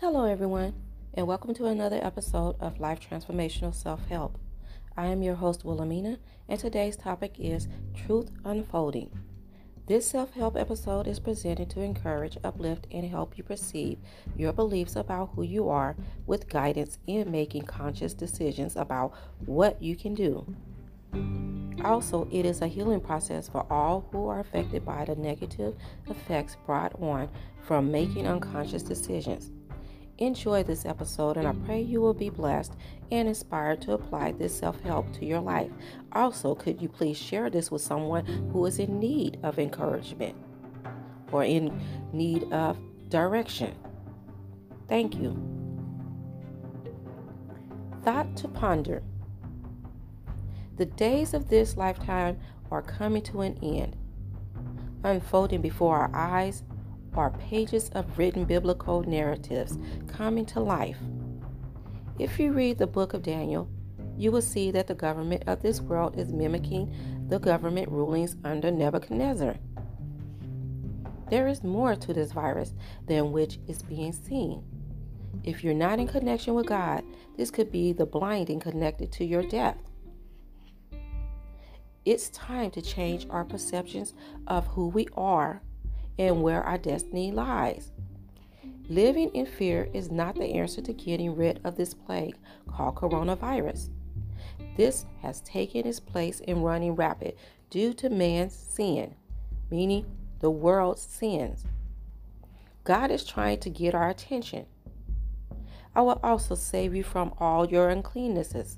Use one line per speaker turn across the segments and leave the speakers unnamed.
Hello, everyone, and welcome to another episode of Life Transformational Self Help. I am your host, Wilhelmina, and today's topic is Truth Unfolding. This self help episode is presented to encourage, uplift, and help you perceive your beliefs about who you are with guidance in making conscious decisions about what you can do. Also, it is a healing process for all who are affected by the negative effects brought on from making unconscious decisions. Enjoy this episode, and I pray you will be blessed and inspired to apply this self help to your life. Also, could you please share this with someone who is in need of encouragement or in need of direction? Thank you. Thought to ponder. The days of this lifetime are coming to an end, unfolding before our eyes are pages of written biblical narratives coming to life. If you read the book of Daniel, you will see that the government of this world is mimicking the government rulings under Nebuchadnezzar. There is more to this virus than which is being seen. If you're not in connection with God, this could be the blinding connected to your death. It's time to change our perceptions of who we are and where our destiny lies. Living in fear is not the answer to getting rid of this plague called coronavirus. This has taken its place in running rapid due to man's sin, meaning the world's sins. God is trying to get our attention. I will also save you from all your uncleannesses,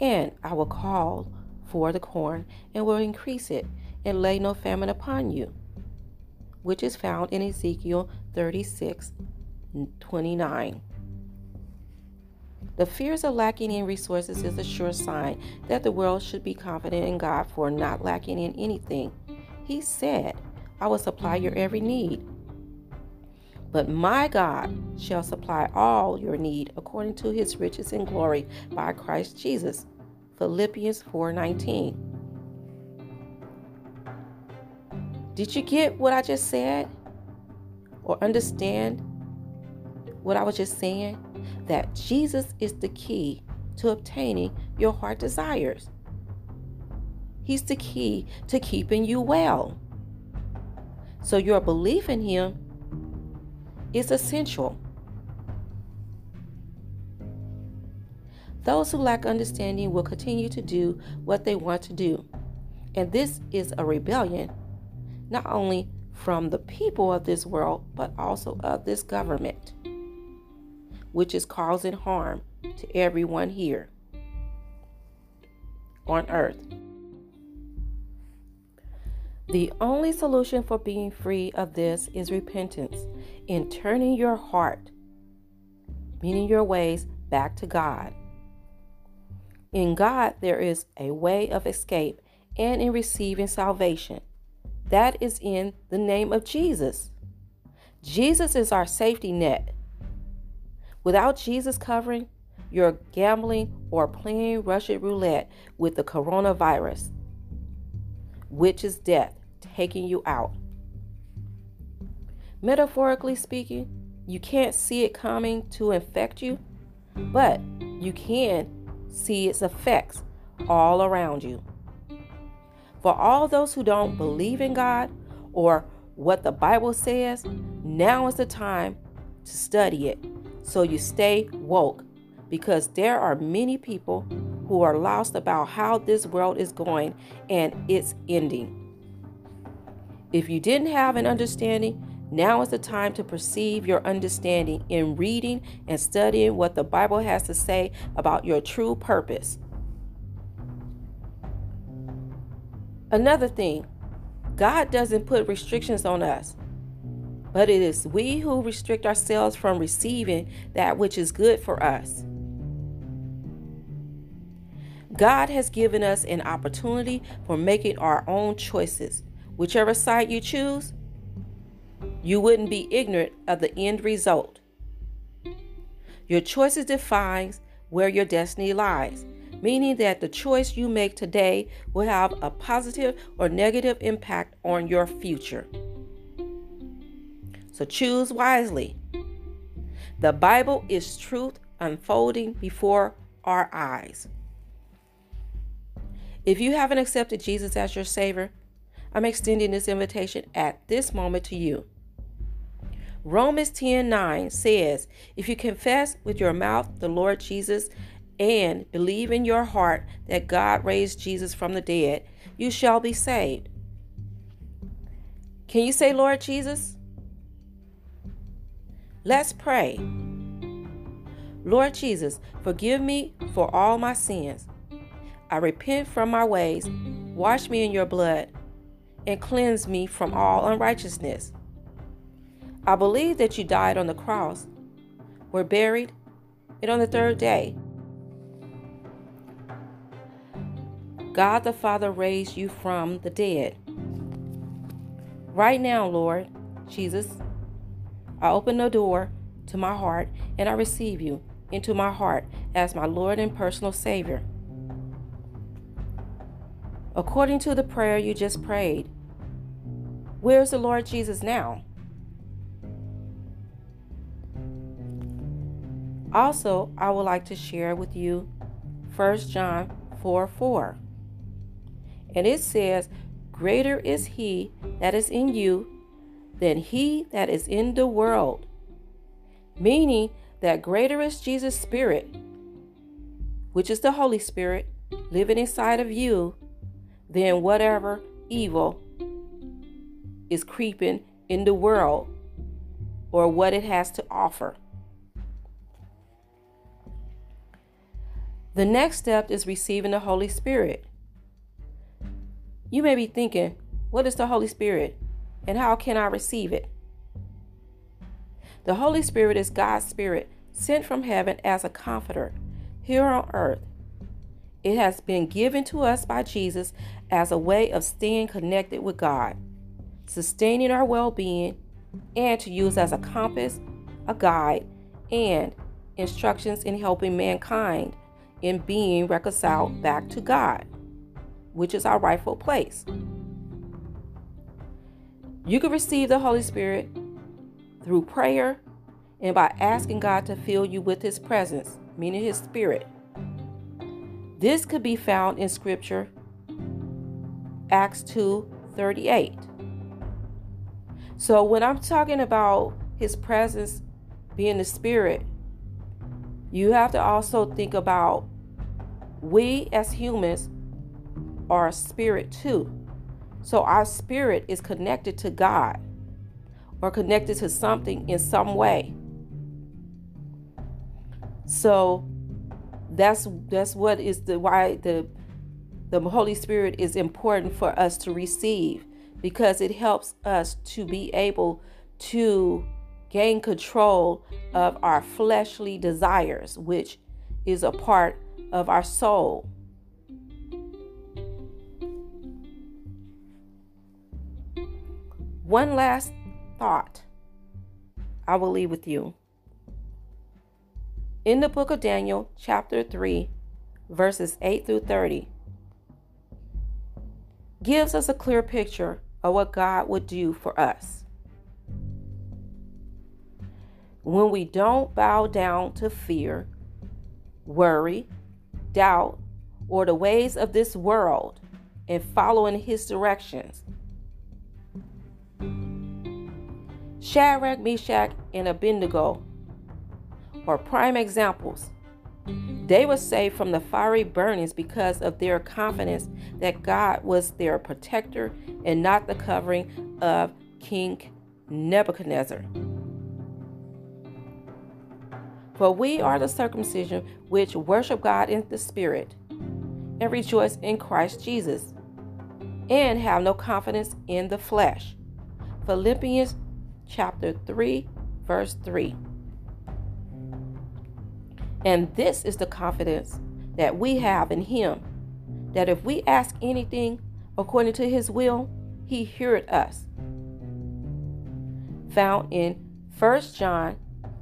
and I will call for the corn and will increase it, and lay no famine upon you which is found in Ezekiel 36 29. The fears of lacking in resources is a sure sign that the world should be confident in God for not lacking in anything. He said, I will supply your every need. But my God shall supply all your need according to his riches and glory by Christ Jesus. Philippians 4:19. Did you get what I just said? Or understand what I was just saying? That Jesus is the key to obtaining your heart desires. He's the key to keeping you well. So your belief in Him is essential. Those who lack understanding will continue to do what they want to do. And this is a rebellion not only from the people of this world, but also of this government, which is causing harm to everyone here on earth. The only solution for being free of this is repentance in turning your heart, meaning your ways, back to God. In God, there is a way of escape and in receiving salvation. That is in the name of Jesus. Jesus is our safety net. Without Jesus covering, you're gambling or playing Russian roulette with the coronavirus, which is death taking you out. Metaphorically speaking, you can't see it coming to infect you, but you can see its effects all around you. For all those who don't believe in God or what the Bible says, now is the time to study it so you stay woke because there are many people who are lost about how this world is going and its ending. If you didn't have an understanding, now is the time to perceive your understanding in reading and studying what the Bible has to say about your true purpose. Another thing, God doesn't put restrictions on us, but it is we who restrict ourselves from receiving that which is good for us. God has given us an opportunity for making our own choices. Whichever side you choose, you wouldn't be ignorant of the end result. Your choices defines where your destiny lies meaning that the choice you make today will have a positive or negative impact on your future. So choose wisely. The Bible is truth unfolding before our eyes. If you haven't accepted Jesus as your Savior, I'm extending this invitation at this moment to you. Romans 10 9 says, If you confess with your mouth the Lord Jesus and believe in your heart that God raised Jesus from the dead, you shall be saved. Can you say, Lord Jesus? Let's pray. Lord Jesus, forgive me for all my sins. I repent from my ways. Wash me in your blood and cleanse me from all unrighteousness. I believe that you died on the cross, were buried, and on the third day, God the Father raised you from the dead. Right now, Lord Jesus, I open the door to my heart and I receive you into my heart as my Lord and personal Savior. According to the prayer you just prayed, where's the Lord Jesus now? Also, I would like to share with you 1 John 4 4. And it says, Greater is he that is in you than he that is in the world. Meaning that greater is Jesus' Spirit, which is the Holy Spirit, living inside of you, than whatever evil is creeping in the world or what it has to offer. The next step is receiving the Holy Spirit. You may be thinking, what is the Holy Spirit and how can I receive it? The Holy Spirit is God's Spirit sent from heaven as a comforter here on earth. It has been given to us by Jesus as a way of staying connected with God, sustaining our well being, and to use as a compass, a guide, and instructions in helping mankind in being reconciled back to God, which is our rightful place. You can receive the Holy Spirit through prayer and by asking God to fill you with His presence, meaning His Spirit. This could be found in Scripture, Acts 2 38. So when I'm talking about His presence being the Spirit, you have to also think about we as humans are a spirit too. So our spirit is connected to God or connected to something in some way. So that's that's what is the why the the Holy Spirit is important for us to receive because it helps us to be able to gain control of our fleshly desires, which is a part of our soul. One last thought I will leave with you. In the book of Daniel, chapter 3, verses 8 through 30, gives us a clear picture of what God would do for us. When we don't bow down to fear, worry, doubt, or the ways of this world and follow in his directions. Shadrach, Meshach, and Abednego are prime examples. They were saved from the fiery burnings because of their confidence that God was their protector and not the covering of King Nebuchadnezzar. For we are the circumcision which worship God in the Spirit and rejoice in Christ Jesus and have no confidence in the flesh. Philippians chapter 3, verse 3. And this is the confidence that we have in Him that if we ask anything according to His will, He heareth us. Found in 1 John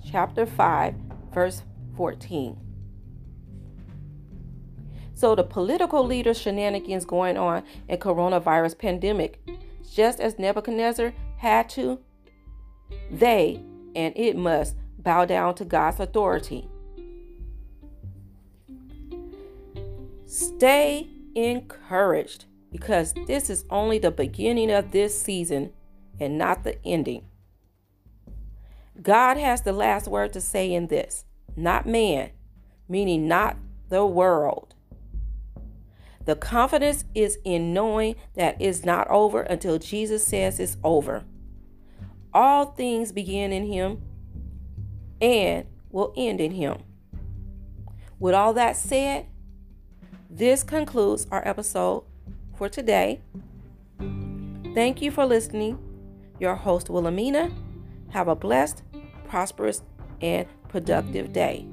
chapter 5 verse 14. So the political leader shenanigans going on in coronavirus pandemic, just as Nebuchadnezzar had to, they and it must bow down to God's authority. Stay encouraged because this is only the beginning of this season and not the ending. God has the last word to say in this, not man, meaning not the world. The confidence is in knowing that it's not over until Jesus says it's over. All things begin in Him and will end in Him. With all that said, this concludes our episode for today. Thank you for listening. Your host, Wilhelmina. Have a blessed, prosperous, and productive day.